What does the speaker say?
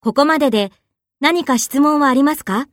ここまでで何か質問はありますか？